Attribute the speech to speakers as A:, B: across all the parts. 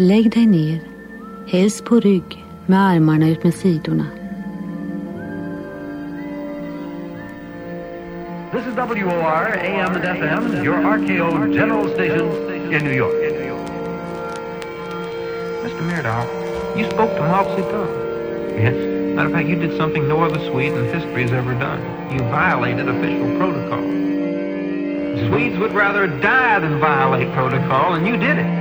A: Lägg dig ner, helst på rygg med armarna ut med sidorna.
B: This is WOR AM and FM, your RKO general station in New York.
C: Mr. Myrdal, you spoke to Mao Zedong.
B: Yes?
C: Matter of fact, you did something no other Swede in history has ever done. You violated official protocol. Swedes would rather die than violate protocol, and you did it.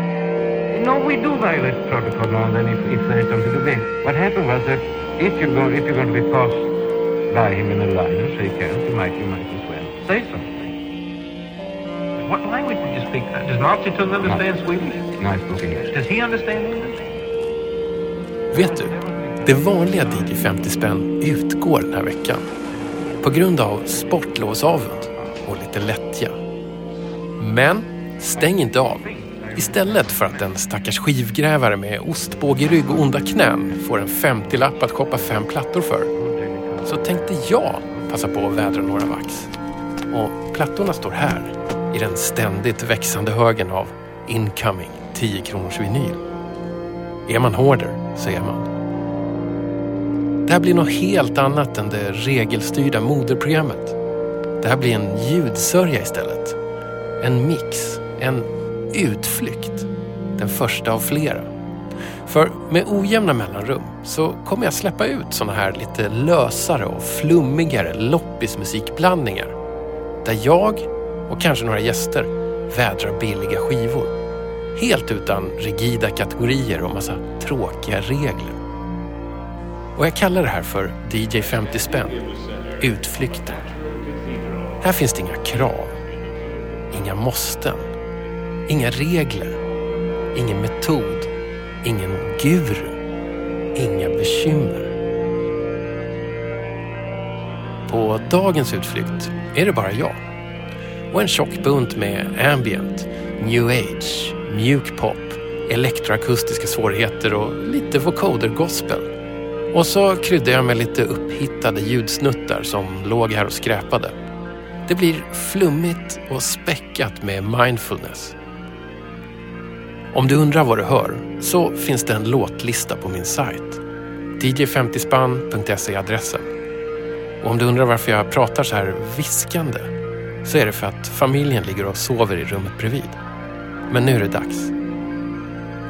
B: No, we do violate protocol now then if, if there is something to gain. What happened was that if you're going, if you're going to be passed by him in a line and shake hands, you might, you might as well say something.
C: What language did you speak? Does Mao Zedong understand Swedish?
B: No, I spoke English.
C: Does he understand English?
D: Vet du, det vanliga DJ 50 spänn utgår den här veckan. På grund av sportlovsavund och lite lättja. Men stäng inte av. Istället för att en stackars skivgrävare med ostbågerygg och onda knän får en 50-lapp att shoppa fem plattor för, så tänkte jag passa på att vädra några vax. Och plattorna står här, i den ständigt växande högen av incoming 10 kronors vinyl. Är man hoarder så är man. Det här blir något helt annat än det regelstyrda moderprogrammet. Det här blir en ljudsörja istället. En mix, en utflykt. Den första av flera. För med ojämna mellanrum så kommer jag släppa ut såna här lite lösare och flummigare loppismusikblandningar. Där jag och kanske några gäster vädrar billiga skivor. Helt utan rigida kategorier och massa tråkiga regler. Och jag kallar det här för DJ 50 spänn. Utflykter. Här finns det inga krav. Inga måsten. Inga regler. Ingen metod. Ingen guru. Inga bekymmer. På dagens utflykt är det bara jag. Och en tjock bunt med ambient, new age, mjuk pop, elektroakustiska svårigheter och lite vocoder-gospel. Och så kryddar jag med lite upphittade ljudsnuttar som låg här och skräpade. Det blir flummigt och späckat med mindfulness. Om du undrar vad du hör så finns det en låtlista på min sajt. dj50spann.se är adressen. Och om du undrar varför jag pratar så här viskande så är det för att familjen ligger och sover i rummet bredvid. Men nu är det dags.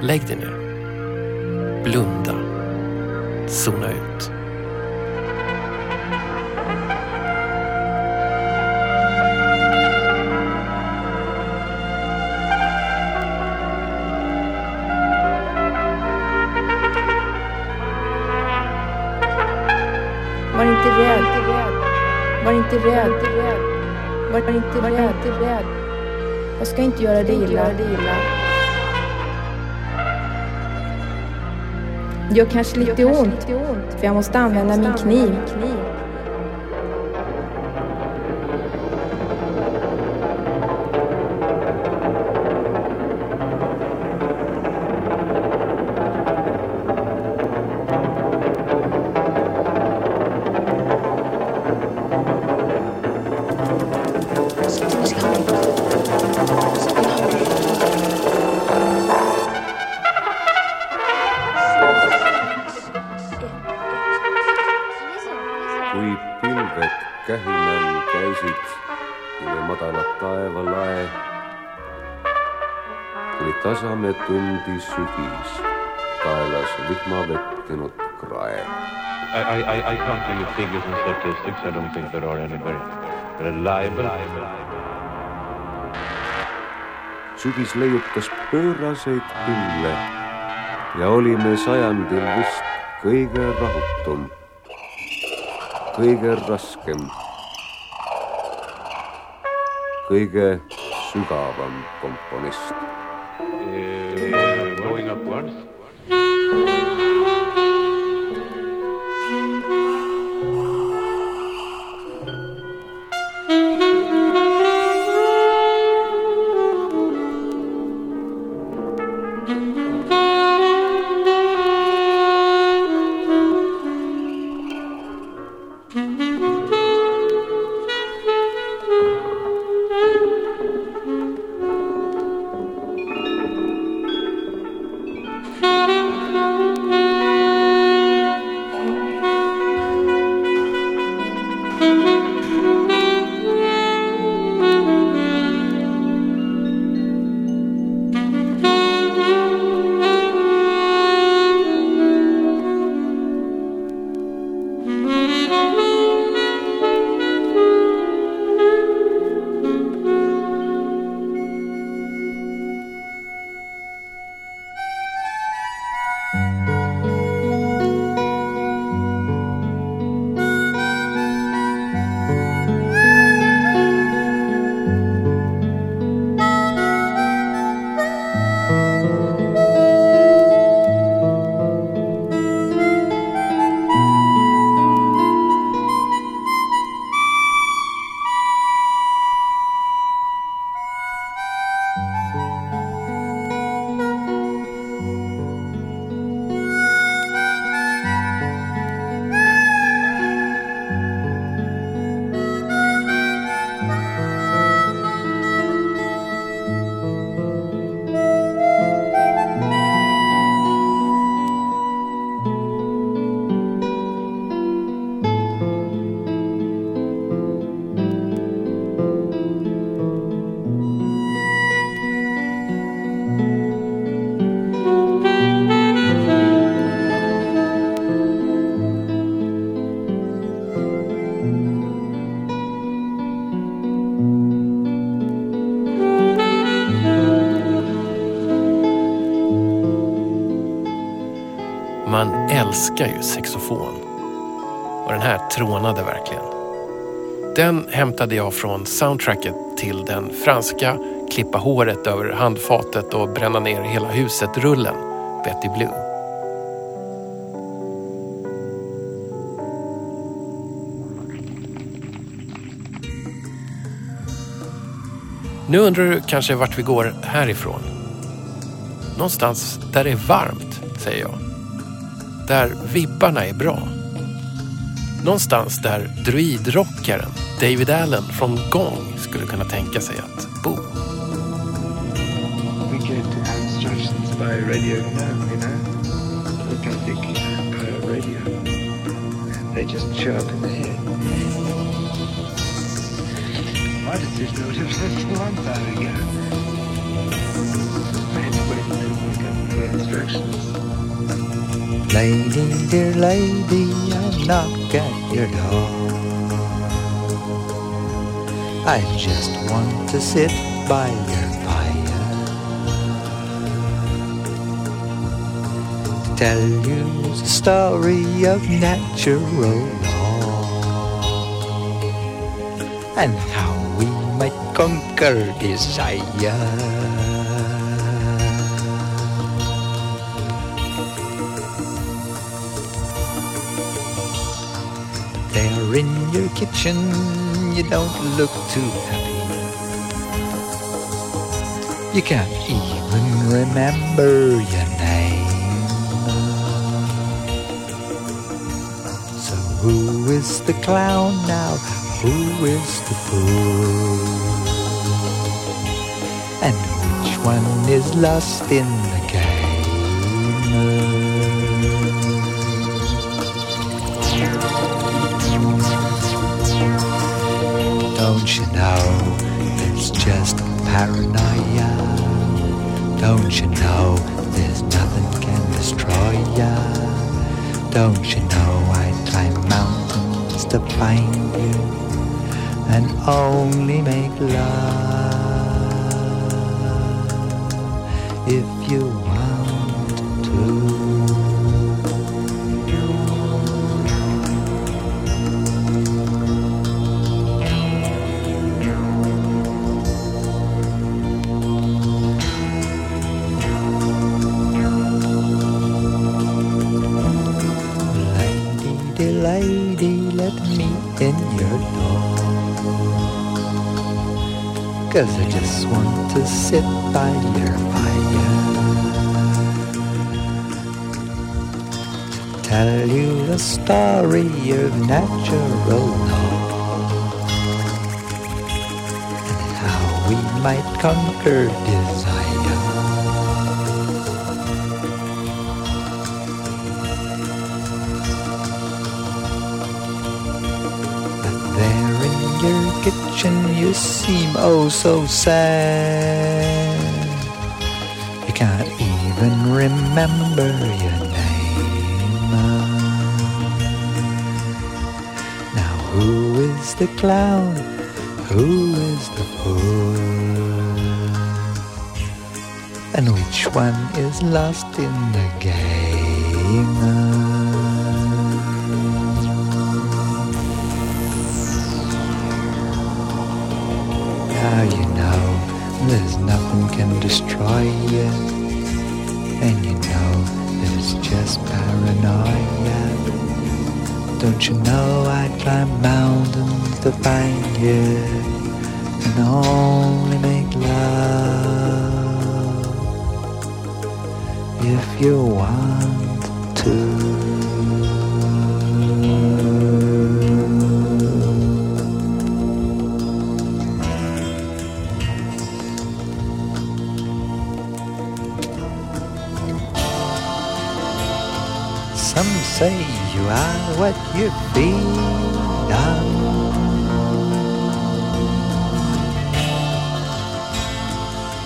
D: Lägg dig ner. Blunda. Zona ut.
E: Inte rädd. Var inte var inte rädd. Jag ska inte göra dig illa. Det gör kanske lite ont, för jag måste använda min kniv.
F: Kui pilved kähinal käisid üle madala taevalae, tuli tasame tundi sügis, kaelas vihma vettinud krae.
G: I, I, I- I can't give you figures and statistics. I don't think there are any very reliable.
F: sügis leiutas pööraseid pille ja olime sajandil vist kõige rahutum, kõige raskem, kõige sügavam komponist.
D: Älskar ju saxofon. Och den här trånade verkligen. Den hämtade jag från soundtracket till den franska klippa håret över handfatet och bränna ner hela huset-rullen, Betty Blue. Nu undrar du kanske vart vi går härifrån. Någonstans där det är varmt, säger jag. Där vibbarna är bra. Någonstans där druidrockaren David Allen från Gong skulle kunna tänka sig att bo.
H: We get instructions by radio now, you know, radio. They just show up in the head. Why did this long time ago? We got the instructions.
I: Lady, dear lady, I knock at your door. I just want to sit by your fire. Tell you the story of natural law and how we might conquer desire. In your kitchen, you don't look too happy. You can't even remember your name. So who is the clown now? Who is the fool? And which one is lost in the know it's just paranoia? Don't you know there's nothing can destroy ya? Don't you know I climb mountains to find you and only make love if you lady, let me in your door. Cause I just want to sit by your fire. Tell you the story of natural law. And how we might conquer desire. Kitchen you seem oh so sad. You can't even remember your name. Now who is the clown? Who is the fool? And which one is lost in the game? You. And you know that it's just paranoia. Don't you know I'd climb mountains to find you and only make love if you want to. Say you are what you feed on.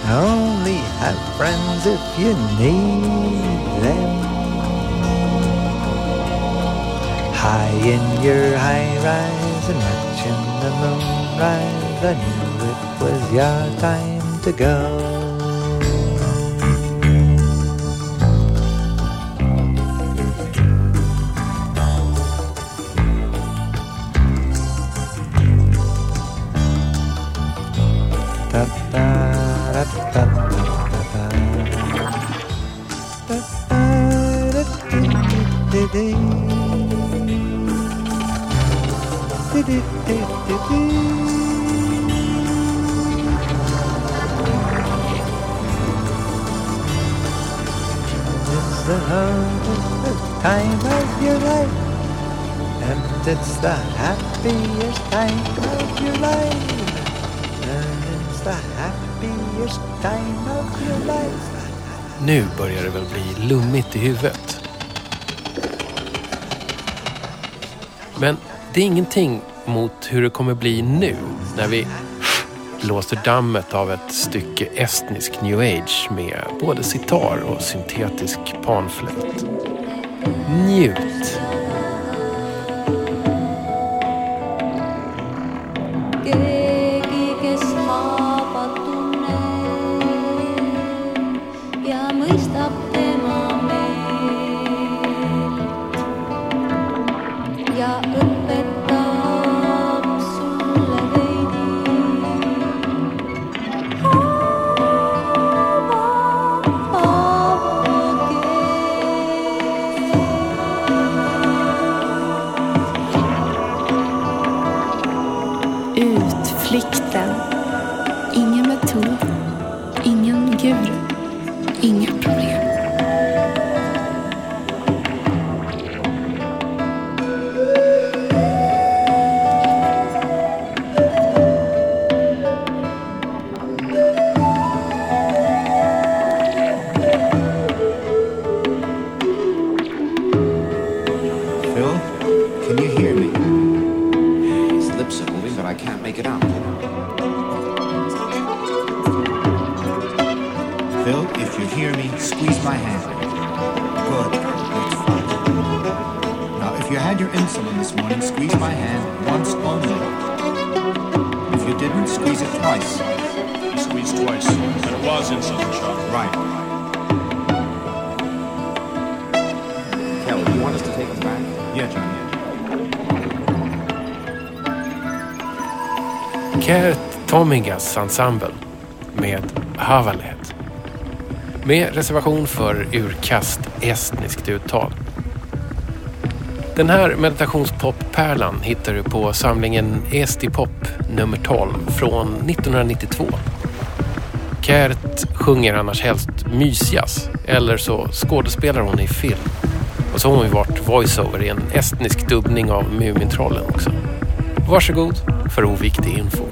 I: Only have friends if you need them. High in your high rise and watching the moon rise, I knew it was your time to go. That it's the happiest time of your life, and it's the happiest time of your life.
J: Nu börjar det väl bli lummigt i huvudet. Men det är ingenting mot hur det kommer bli nu när vi blåser dammet av ett stycke estnisk new age med både sitar och syntetisk panflöjt. Njut!
E: Plikten. Ingen metod, ingen guru, inga problem.
J: Tomigas med Havaled. Med reservation för urkast estniskt uttal. Den här meditationspop-pärlan hittar du på samlingen Estipop nummer 12 från 1992. Kert sjunger annars helst mysjazz eller så skådespelar hon i film. Och så har hon ju varit voiceover i en estnisk dubbning av Mumintrollen också. Varsågod för oviktig info.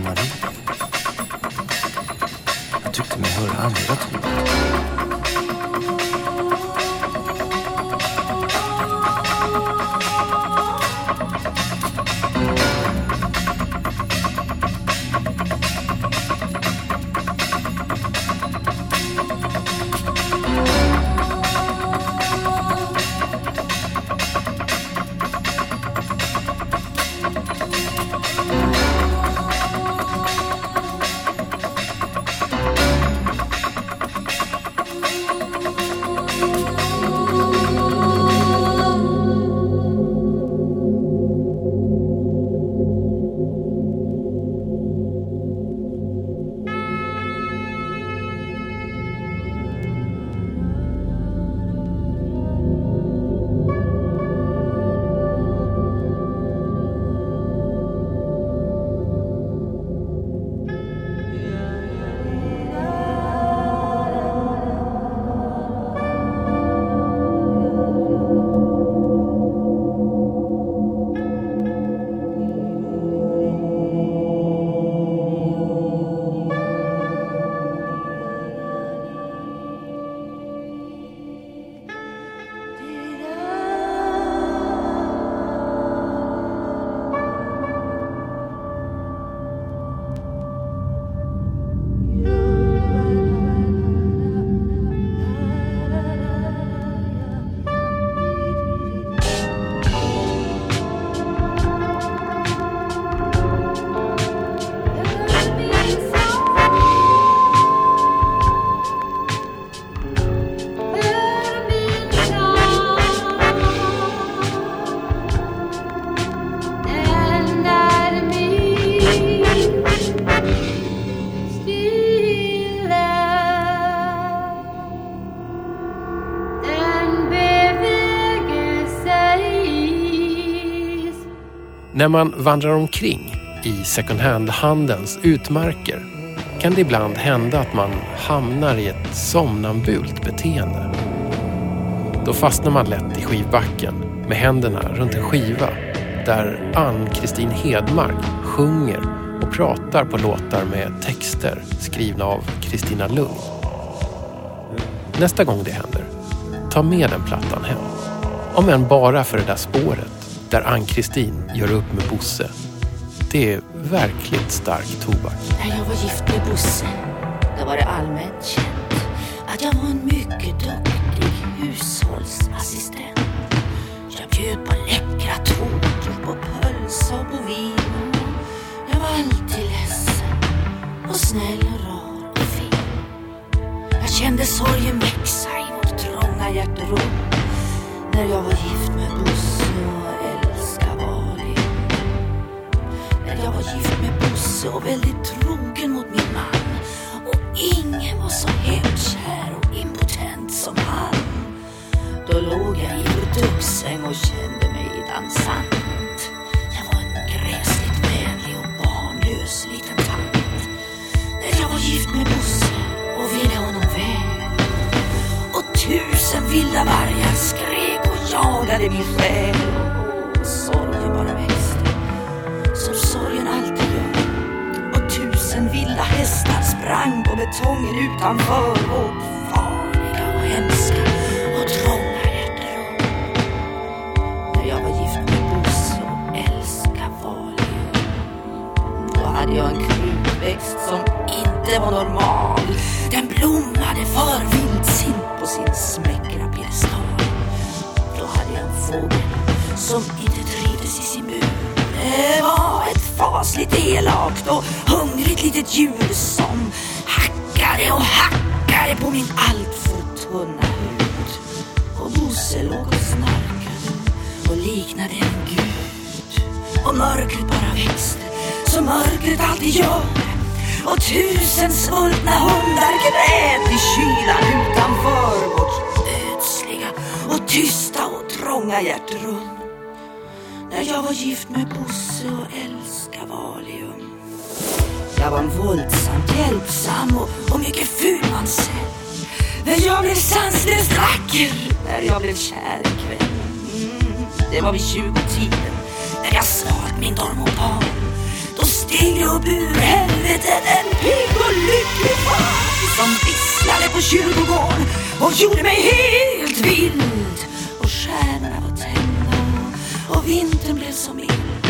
K: Såg. Men Marie? Jag tyckte mig höra andra
D: När man vandrar omkring i second hand-handelns utmarker kan det ibland hända att man hamnar i ett somnambult beteende. Då fastnar man lätt i skivbacken med händerna runt en skiva där Ann-Kristin Hedmark sjunger och pratar på låtar med texter skrivna av Kristina Lugn. Nästa gång det händer, ta med den plattan hem. Om än bara för det där spåret där Ann-Kristin gör upp med Bosse. Det är verkligt stark tobak.
L: När jag var gift med Bosse, då var det allmänt känt att jag var en mycket duktig hushållsassistent. Jag bjöd på läckra tårtor, på pölsa och på vin. Jag var alltid ledsen och snäll och rar och fin. Jag kände sorgen växa i vårt trånga hjärterum när jag var gift jag var gift med Bosse och väldigt trogen mot min man. Och ingen var så hemkär och impotent som han. Då låg jag i vår och kände mig dansant. Jag var en gräsligt vänlig och barnlös liten tant. När jag var gift med Bosse och ville honom väl. Och tusen vilda vargar skrek och jagade min själ. Hästar sprang på betongen utanför vårt blev kär ikväll. kväll. Mm, det var vid tjugotiden när jag snart min dormopan. Då steg jag upp ur helvetet en pigg och lycklig fan som visslade på kyrkogården och gjorde mig helt vild. Och stjärnorna var tända och vintern blev som mild.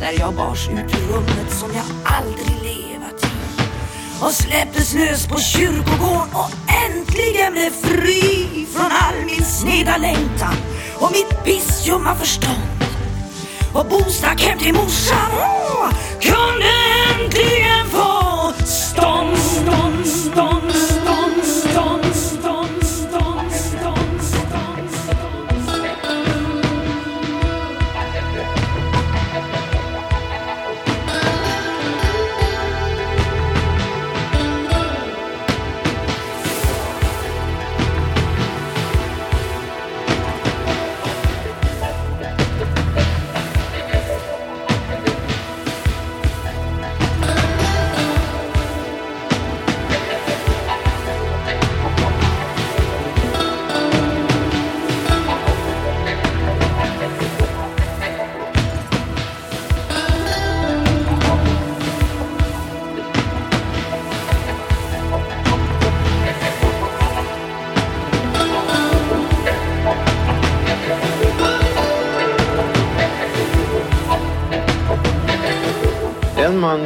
L: När jag bars ut ur rummet som jag aldrig levt och släpptes lös på kyrkogården. Och äntligen blev fri från all min sneda längtan och mitt pissljumma förstånd. Och Bo stack hem till morsan. Och kunde äntligen få stånd, stånd, stånd, stånd,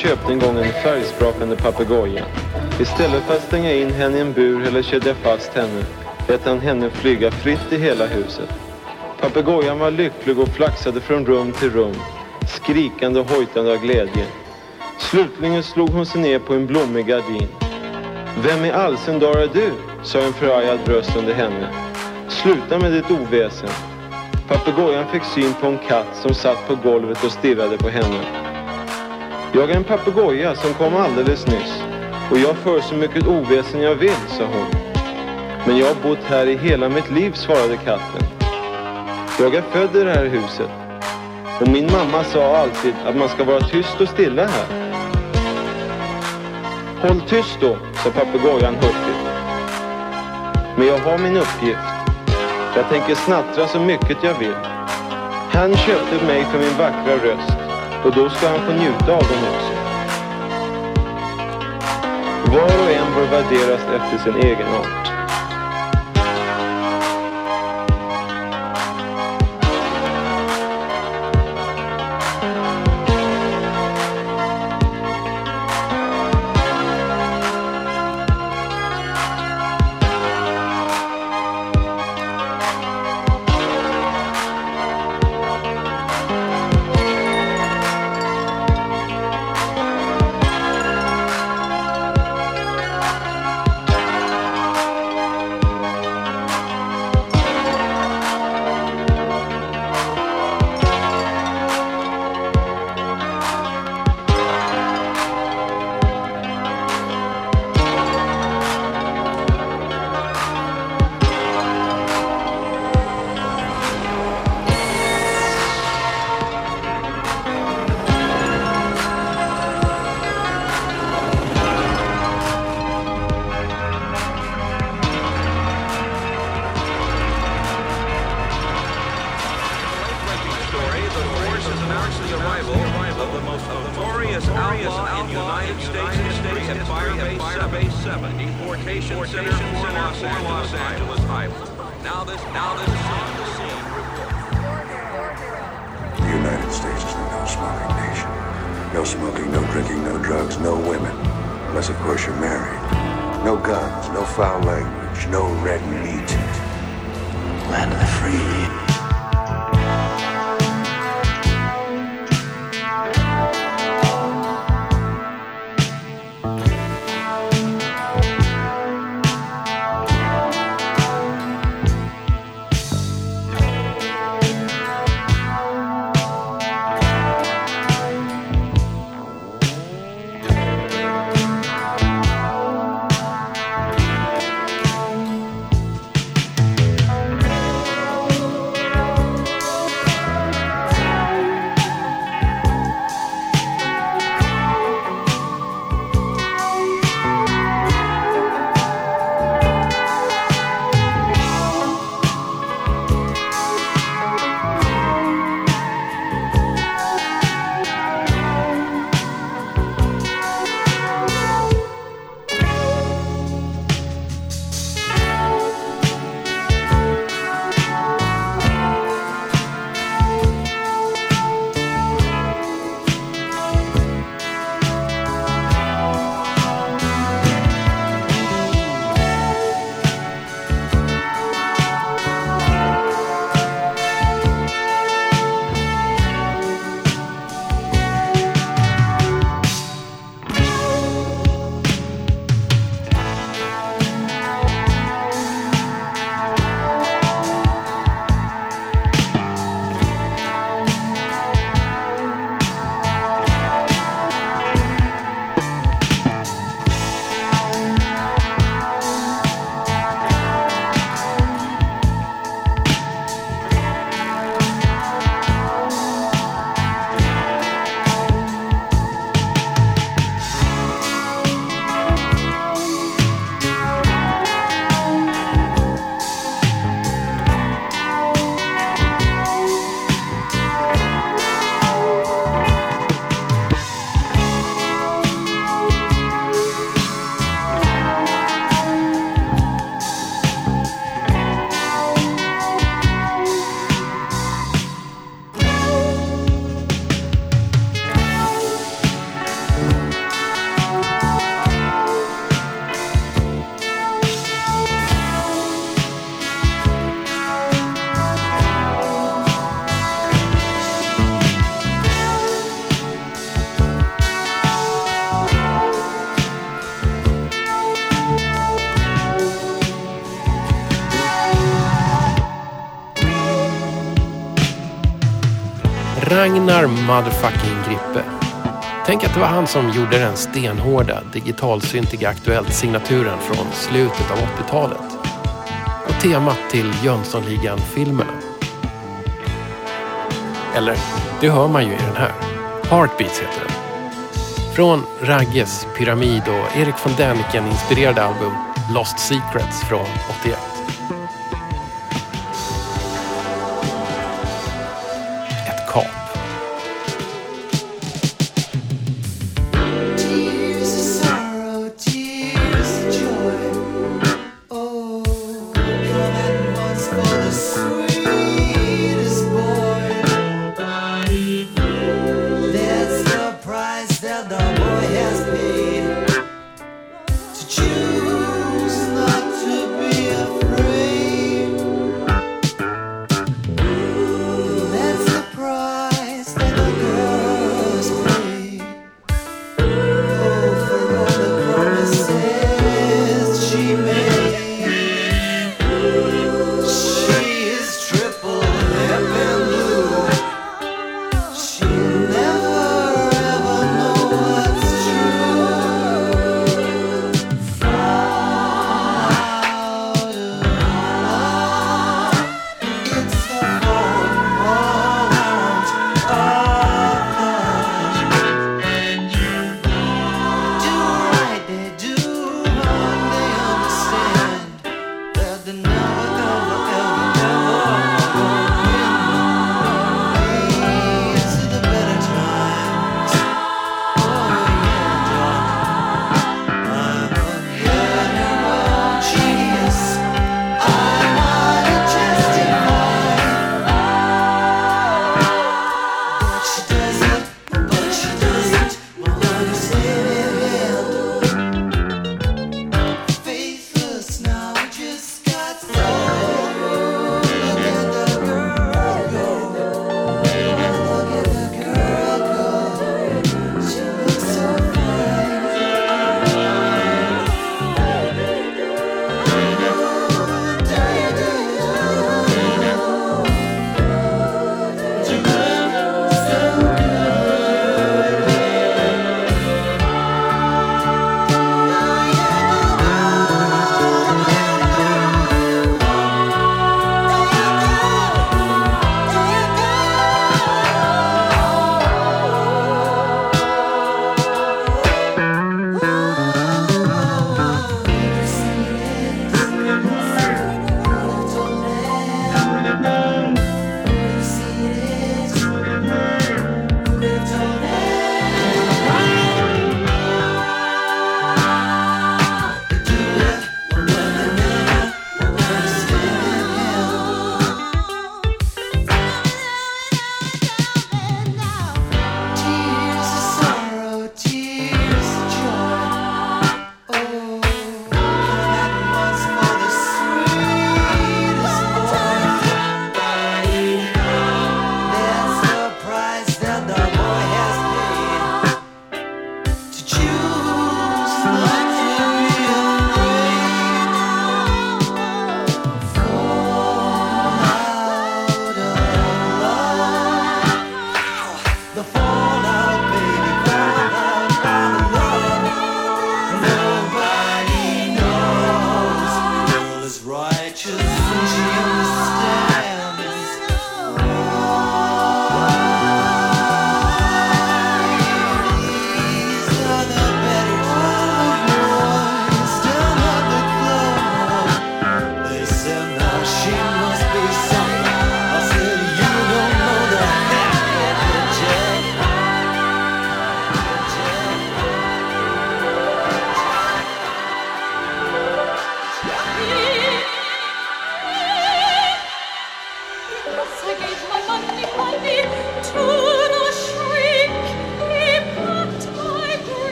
M: köpte en gång en färgsprakande papegoja. Istället för att stänga in henne i en bur eller kedja fast henne lät han henne flyga fritt i hela huset. Papegojan var lycklig och flaxade från rum till rum, skrikande och hojtande av glädje. Slutligen slog hon sig ner på en blommig gardin. Vem i all sin dar är du? sa en förargad röst under henne. Sluta med ditt oväsen. Papegojan fick syn på en katt som satt på golvet och stirrade på henne. Jag är en papegoja som kom alldeles nyss och jag för så mycket oväsen jag vill, sa hon. Men jag har bott här i hela mitt liv, svarade katten. Jag är född i det här huset och min mamma sa alltid att man ska vara tyst och stilla här. Håll tyst då, sa papegojan hurtigt. Men jag har min uppgift. Jag tänker snattra så mycket jag vill. Han köpte mig för min vackra röst och då ska han få njuta av dem också. Var och en bör värderas efter sin egen art.
N: Gunnar motherfucking Grippe. Tänk att det var han som gjorde den stenhårda digitalsyntiga Aktuellt-signaturen från slutet av 80-talet. Och temat till Jönssonligan-filmerna. Eller, det hör man ju i den här. Heartbeats heter den. Från Ragges, Pyramid och Erik von Däniken inspirerade album Lost Secrets från 81.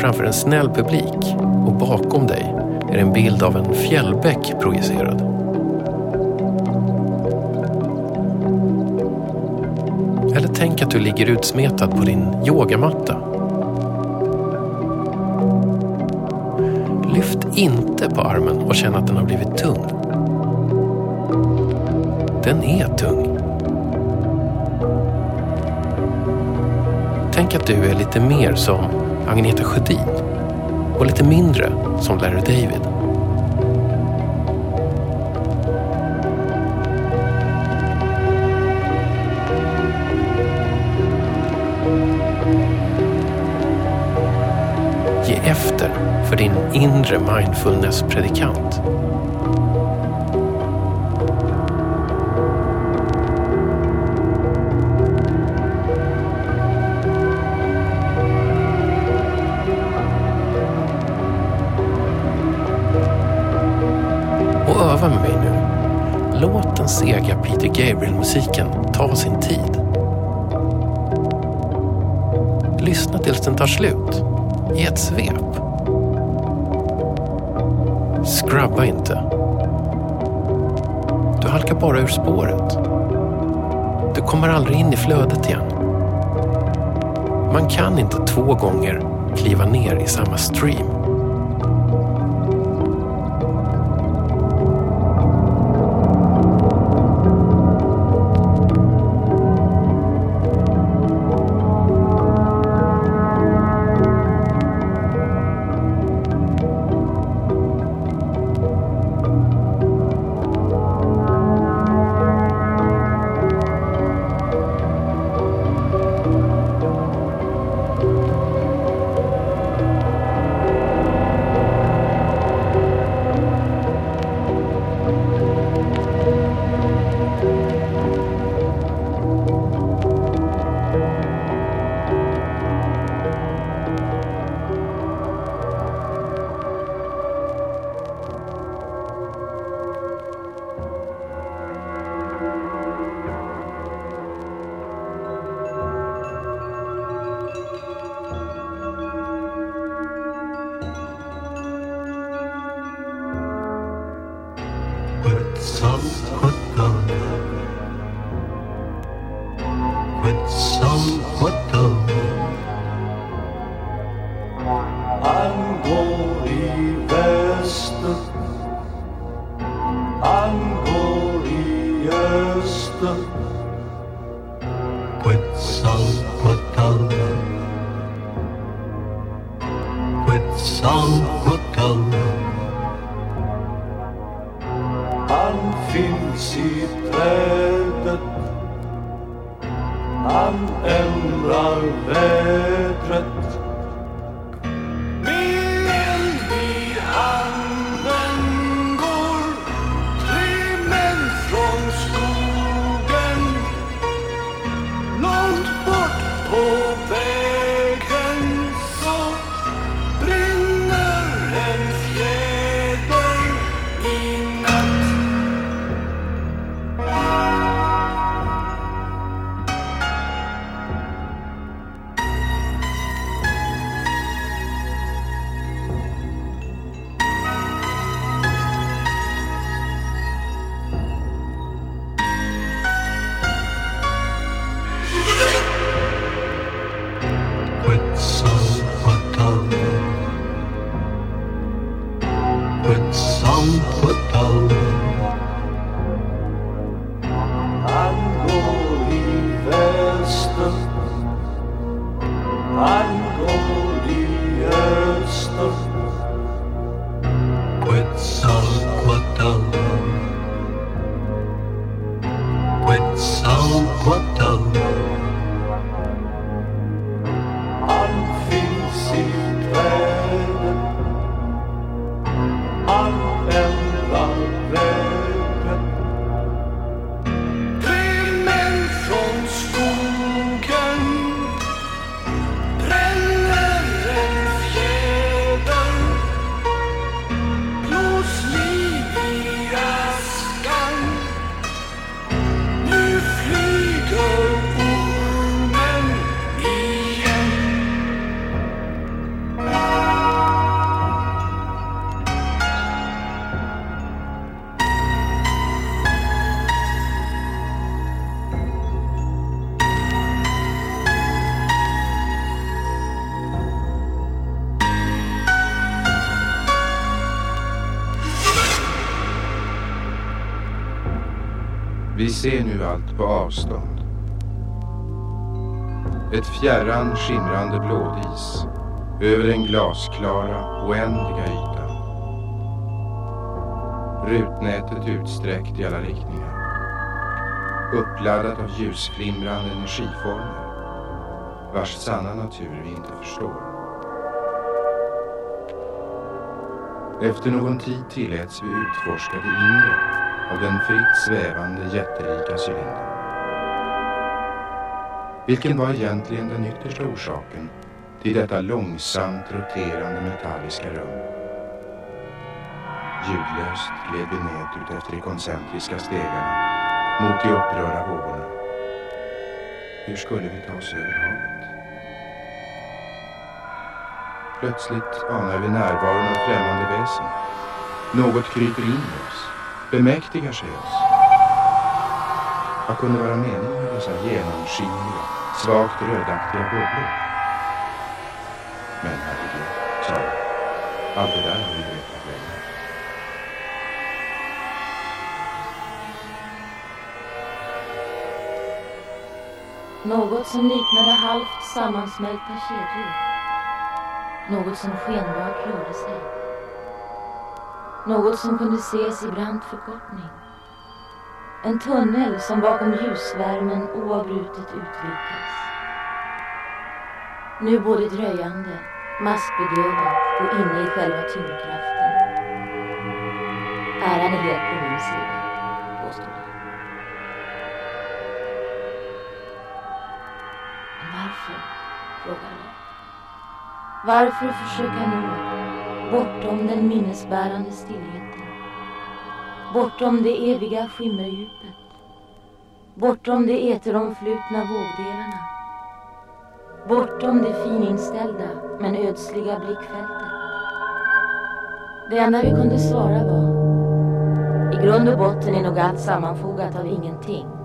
O: Framför en snäll publik och bakom dig är en bild av en fjällbäck projicerad. Eller tänk att du ligger utsmetad på din yogamatta. Lyft inte på armen och känn att den har blivit tung. Den är tung. Tänk att du är lite mer som Agneta Sjödin och lite mindre som Larry David. Ge efter för din inre mindfulness-predikant. Peter Musiken ta sin tid. Lyssna tills den tar slut. I ett svep. Scrubba inte. Du halkar bara ur spåret. Du kommer aldrig in i flödet igen. Man kan inte två gånger kliva ner i samma stream.
P: Ser nu allt på avstånd. Ett fjärran skimrande blådis över den glasklara, oändliga ytan. Rutnätet utsträckt i alla riktningar. Uppladdat av ljusflimrande energiformer vars sanna natur vi inte förstår. Efter någon tid tilläts vi utforska det inre av den fritt svävande jättelika cylindern. Vilken var egentligen den yttersta orsaken till detta långsamt roterande metalliska rum? Ljudlöst gled vi ned utefter de koncentriska stegarna mot de upprörda vågorna. Hur skulle vi ta oss över havet? Plötsligt anar vi närvaron av främmande väsen. Något kryper in i oss, bemäktigar sig oss. Vad kunde vara meningen med dessa genomskinliga, svagt rödaktiga bubblor? Men herregud, sa jag. Allt det där har vi vetat länge.
Q: Något som liknade halvt sammansmälta kedjor. Något som skenbart rörde sig. Något som kunde ses i brant förkortning. En tunnel som bakom ljusvärmen oavbrutet utvidgas. Nu både dröjande, maskbedövad och inne i själva tyngdkraften. Äran är helt på min sida, påstår han. Men varför? frågar jag. Varför försöka nå bortom den minnesbärande stillheten? Bortom det eviga skimmerdjupet? Bortom de eteromflutna vågdelarna? Bortom det fininställda men ödsliga blickfältet? Det enda vi kunde svara var i grund och botten är nog allt sammanfogat av ingenting.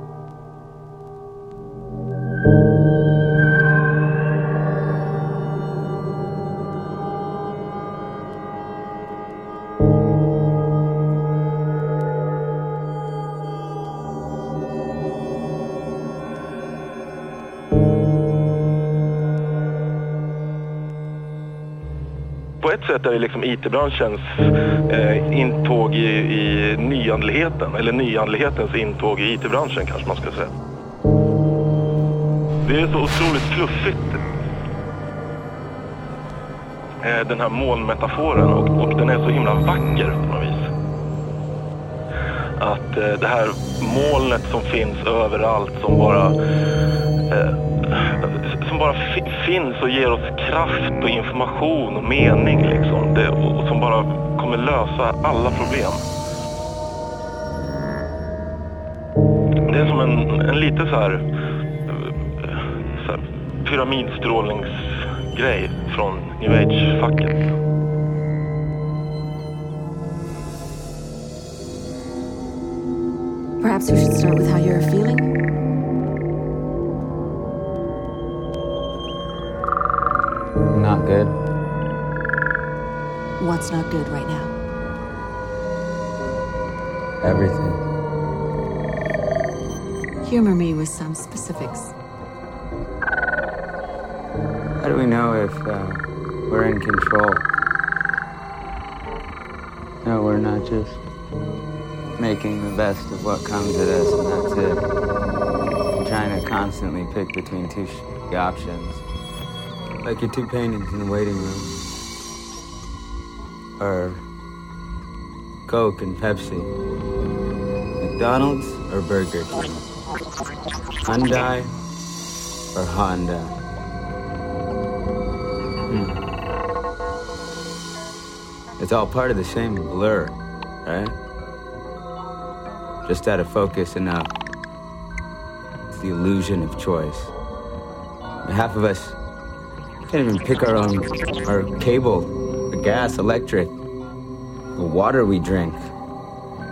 R: Sätt är det liksom IT-branschens eh, intåg i, i nyandligheten, eller nyandlighetens intåg i IT-branschen kanske man ska säga. Det är så otroligt fluffigt. Eh, den här molnmetaforen och, och den är så himla vacker på något vis. Att eh, det här molnet som finns överallt som bara eh, som bara finns och ger oss kraft och information och mening liksom. Det, och, och som bara kommer lösa alla problem. Det är som en, en lite så här, så här pyramidstrålningsgrej från new age-facket.
S: Perhaps we should start with how you're feeling? What's not good right now?
T: Everything.
S: Humor me with some specifics.
T: How do we know if uh, we're in control? No, we're not just making the best of what comes at us and that's it. We're trying to constantly pick between two sh- options. Like your two paintings in the waiting room. Or Coke and Pepsi. McDonald's or Burger King. Hyundai or Honda. Hmm. It's all part of the same blur, right? Just out of focus enough. It's the illusion of choice. Half of us can't even pick our own our cable, the gas, electric, the water we drink,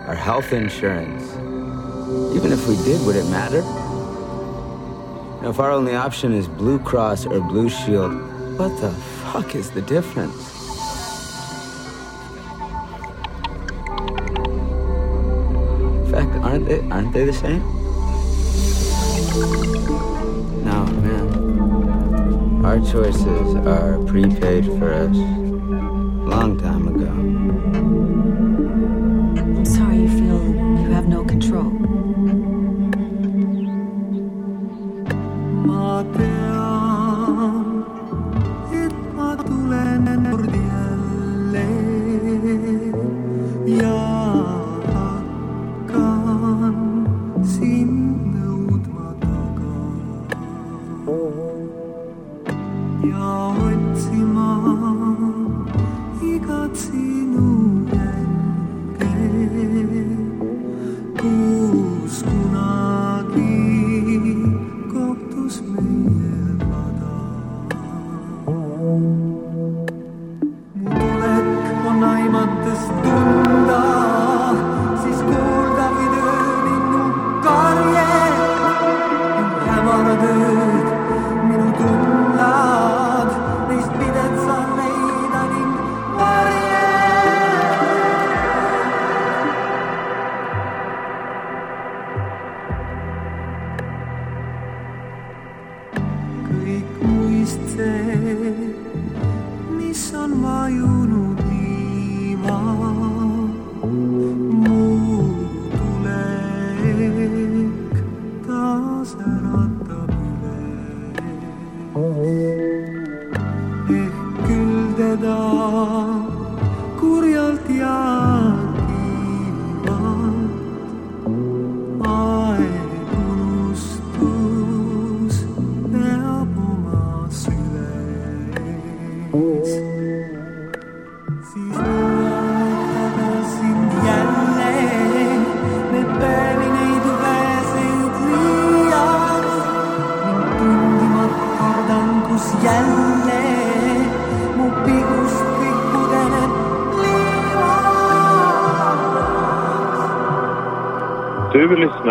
T: our health insurance. Even if we did, would it matter? Now, if our only option is Blue Cross or Blue Shield, what the fuck is the difference? In fact, aren't
U: Really? Aren't they the same? No, man. Our choices are prepaid for us. Long time ago.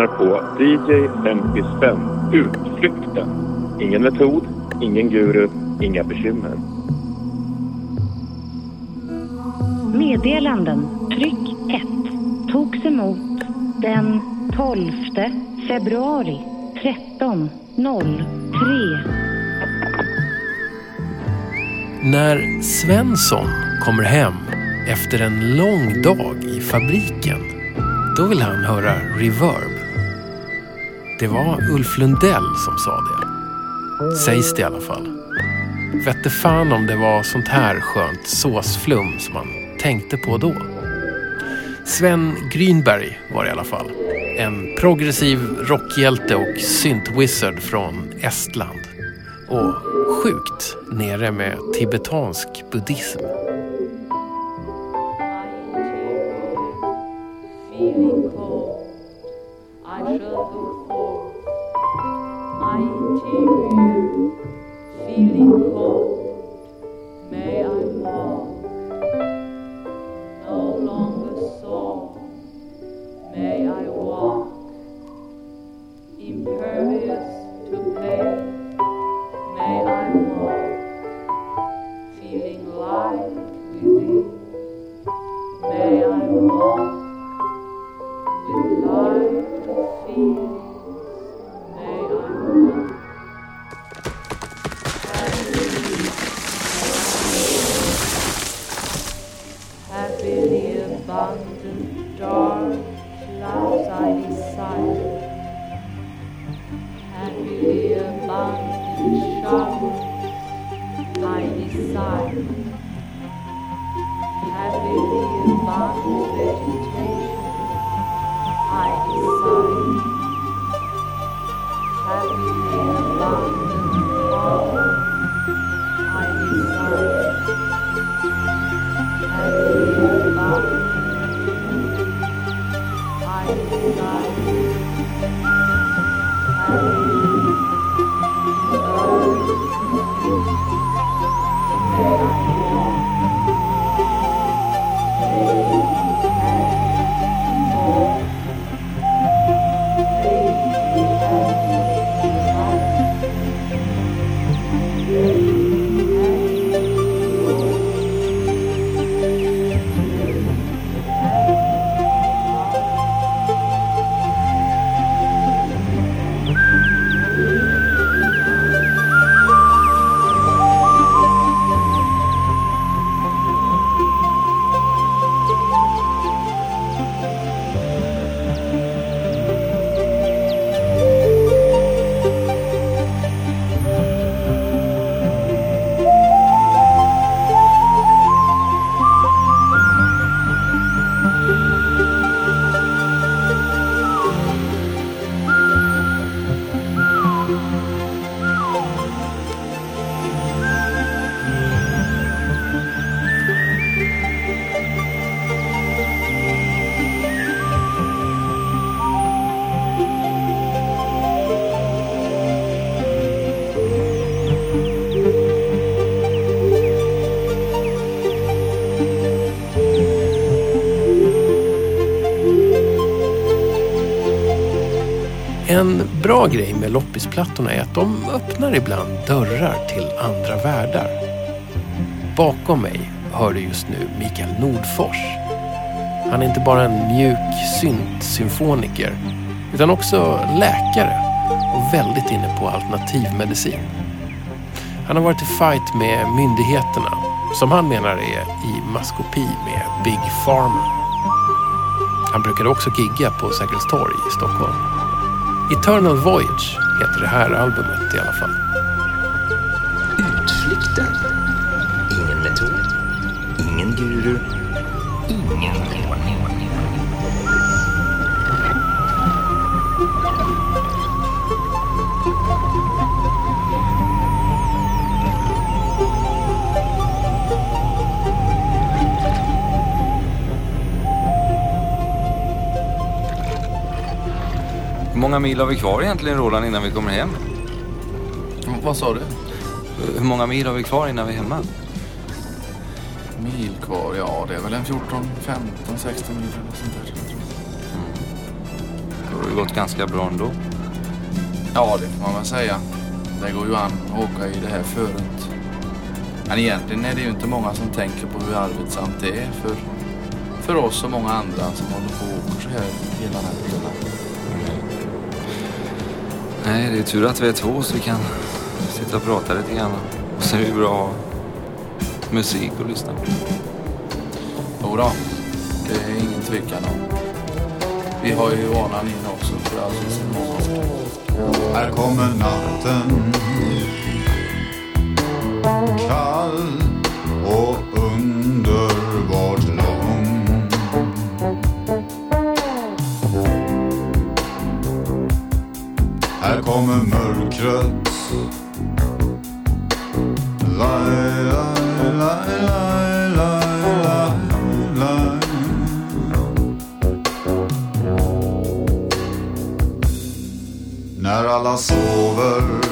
V: Lyssnar på DJ 50 spänn Utflykten. Ingen metod, ingen guru, inga bekymmer.
W: Meddelanden. Tryck 1. Togs emot den 12 februari 13.03.
D: När Svensson kommer hem efter en lång dag i fabriken, då vill han höra reverb. Det var Ulf Lundell som sa det. Sägs det i alla fall. Vette fan om det var sånt här skönt såsflum som man tänkte på då. Sven Grünberg var det i alla fall. En progressiv rockhjälte och syntwizard från Estland. Och sjukt nere med tibetansk buddhism.
X: I shall go. I 居
D: 易 bra grej med loppisplattorna är att de öppnar ibland dörrar till andra världar. Bakom mig hör du just nu Mikael Nordfors. Han är inte bara en mjuk syntsymfoniker utan också läkare och väldigt inne på alternativmedicin. Han har varit i fight med myndigheterna som han menar är i maskopi med Big Pharma. Han brukade också gigga på Sergels torg i Stockholm. Eternal Voyage heter det här albumet i alla fall.
K: Hur många mil har vi kvar egentligen Roland innan vi kommer hem?
Y: Vad sa du?
K: Hur många mil har vi kvar innan vi är hemma?
Y: Mil kvar? Ja, det är väl en 14, 15, 16 mil eller sånt där.
K: Det har ju gått ganska bra ändå.
Y: Ja, det får man väl säga. Det går ju an att åka i det här förut. Men egentligen är det ju inte många som tänker på hur arbetsamt det är för, för oss och många andra som håller på och åker så här hela nätterna.
K: Nej, det är tur att vi är två så vi kan sitta och prata lite grann. Och så är det ju bra musik att lyssna på.
Y: Jodå, det är ingen tvekan om. Vi har ju vanan in också för alldeles
T: Här kommer natten Kall och kommer mörkret När alla sover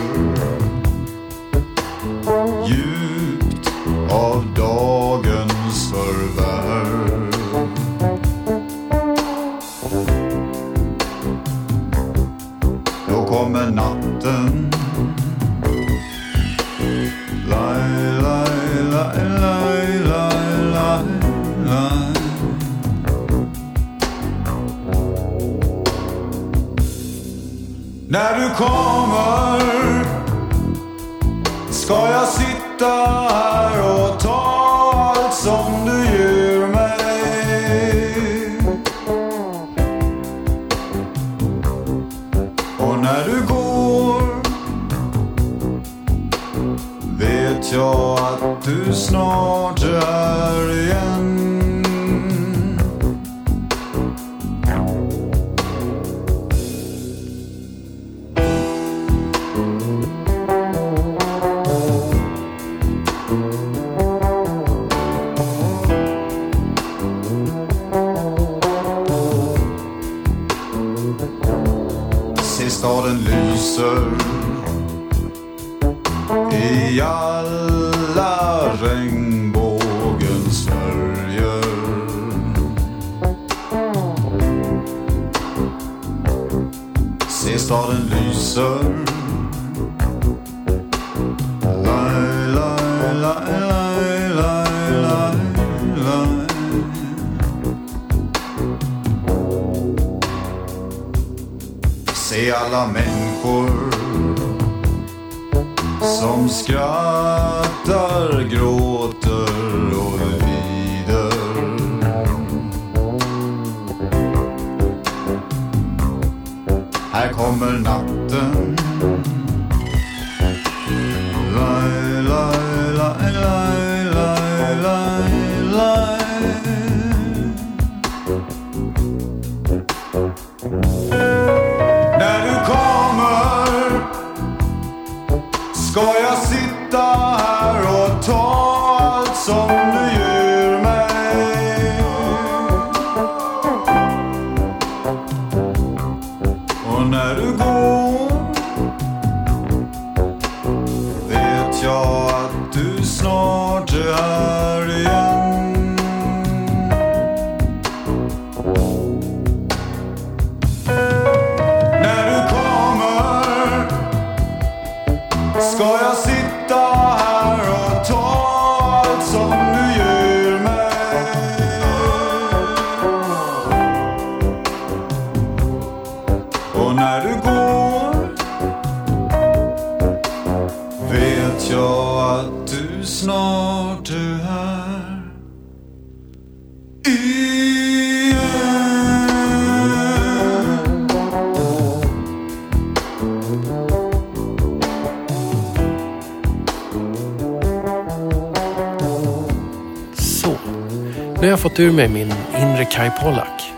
D: fått ur mig min inre Kai Pollak.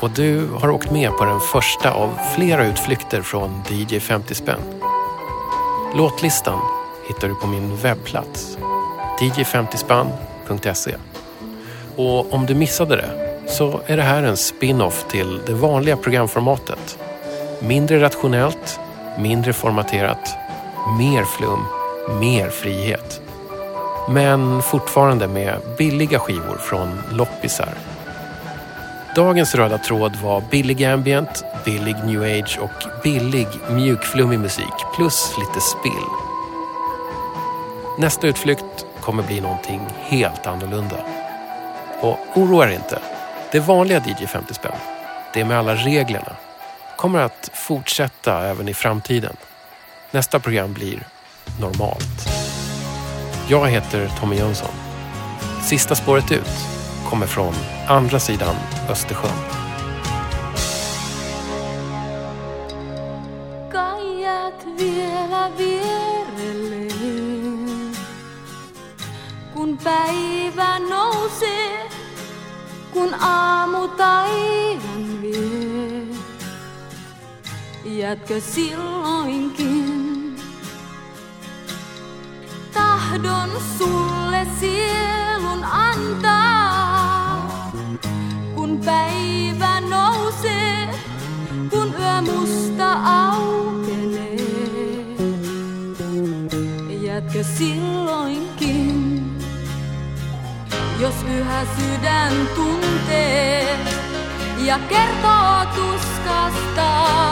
D: Och du har åkt med på den första av flera utflykter från DJ 50 spänn. Låtlistan hittar du på min webbplats dj50spann.se. Och om du missade det så är det här en spin-off till det vanliga programformatet. Mindre rationellt, mindre formaterat, mer flum, mer frihet. Men fortfarande med billiga skivor från loppisar. Dagens röda tråd var billig ambient, billig new age och billig mjukflummig musik plus lite spill. Nästa utflykt kommer bli någonting helt annorlunda. Och oroa er inte. Det vanliga DJ 50 spänn, det med alla reglerna, kommer att fortsätta även i framtiden. Nästa program blir normalt. Jag heter Tommy Jönsson. Sista spåret ut kommer från andra sidan Östersjön.
J: Kun päivä nousee, kun aamu taivan vie. Jätkö silloinkin tahdon sulle sielun antaa, kun päivä nousee, kun yö musta aukenee. Jätkö silloinkin, jos yhä sydän tuntee ja kertoo tuskastaan.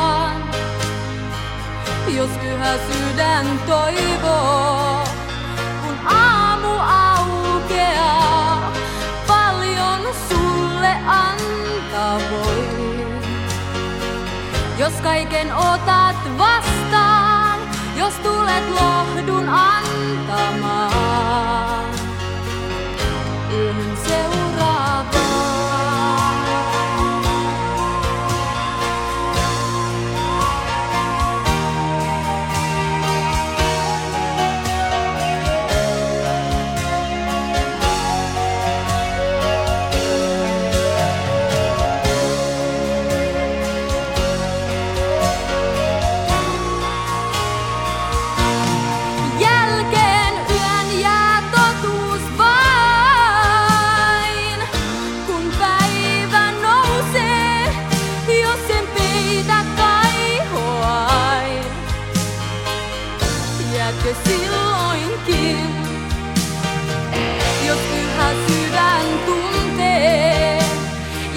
J: Jos yhä sydän toivoo, antaa voi. Jos kaiken otat vastaan, jos tulet lohdun antamaan, yhden seuraavaan.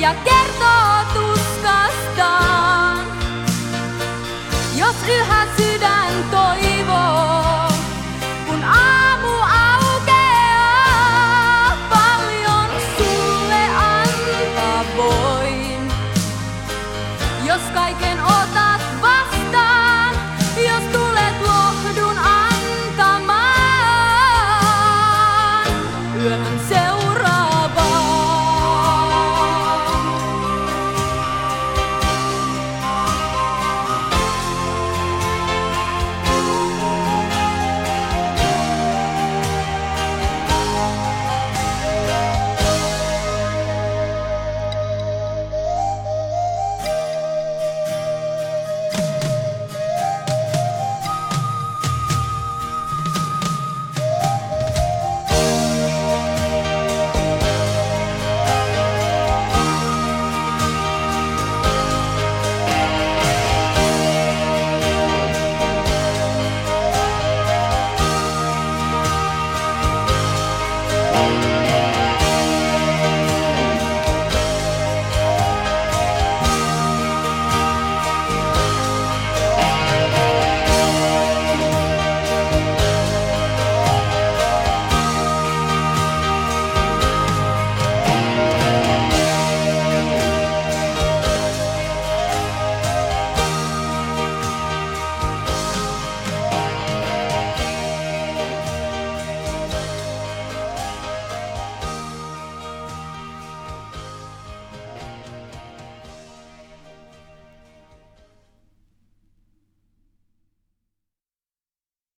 J: Ja kertoo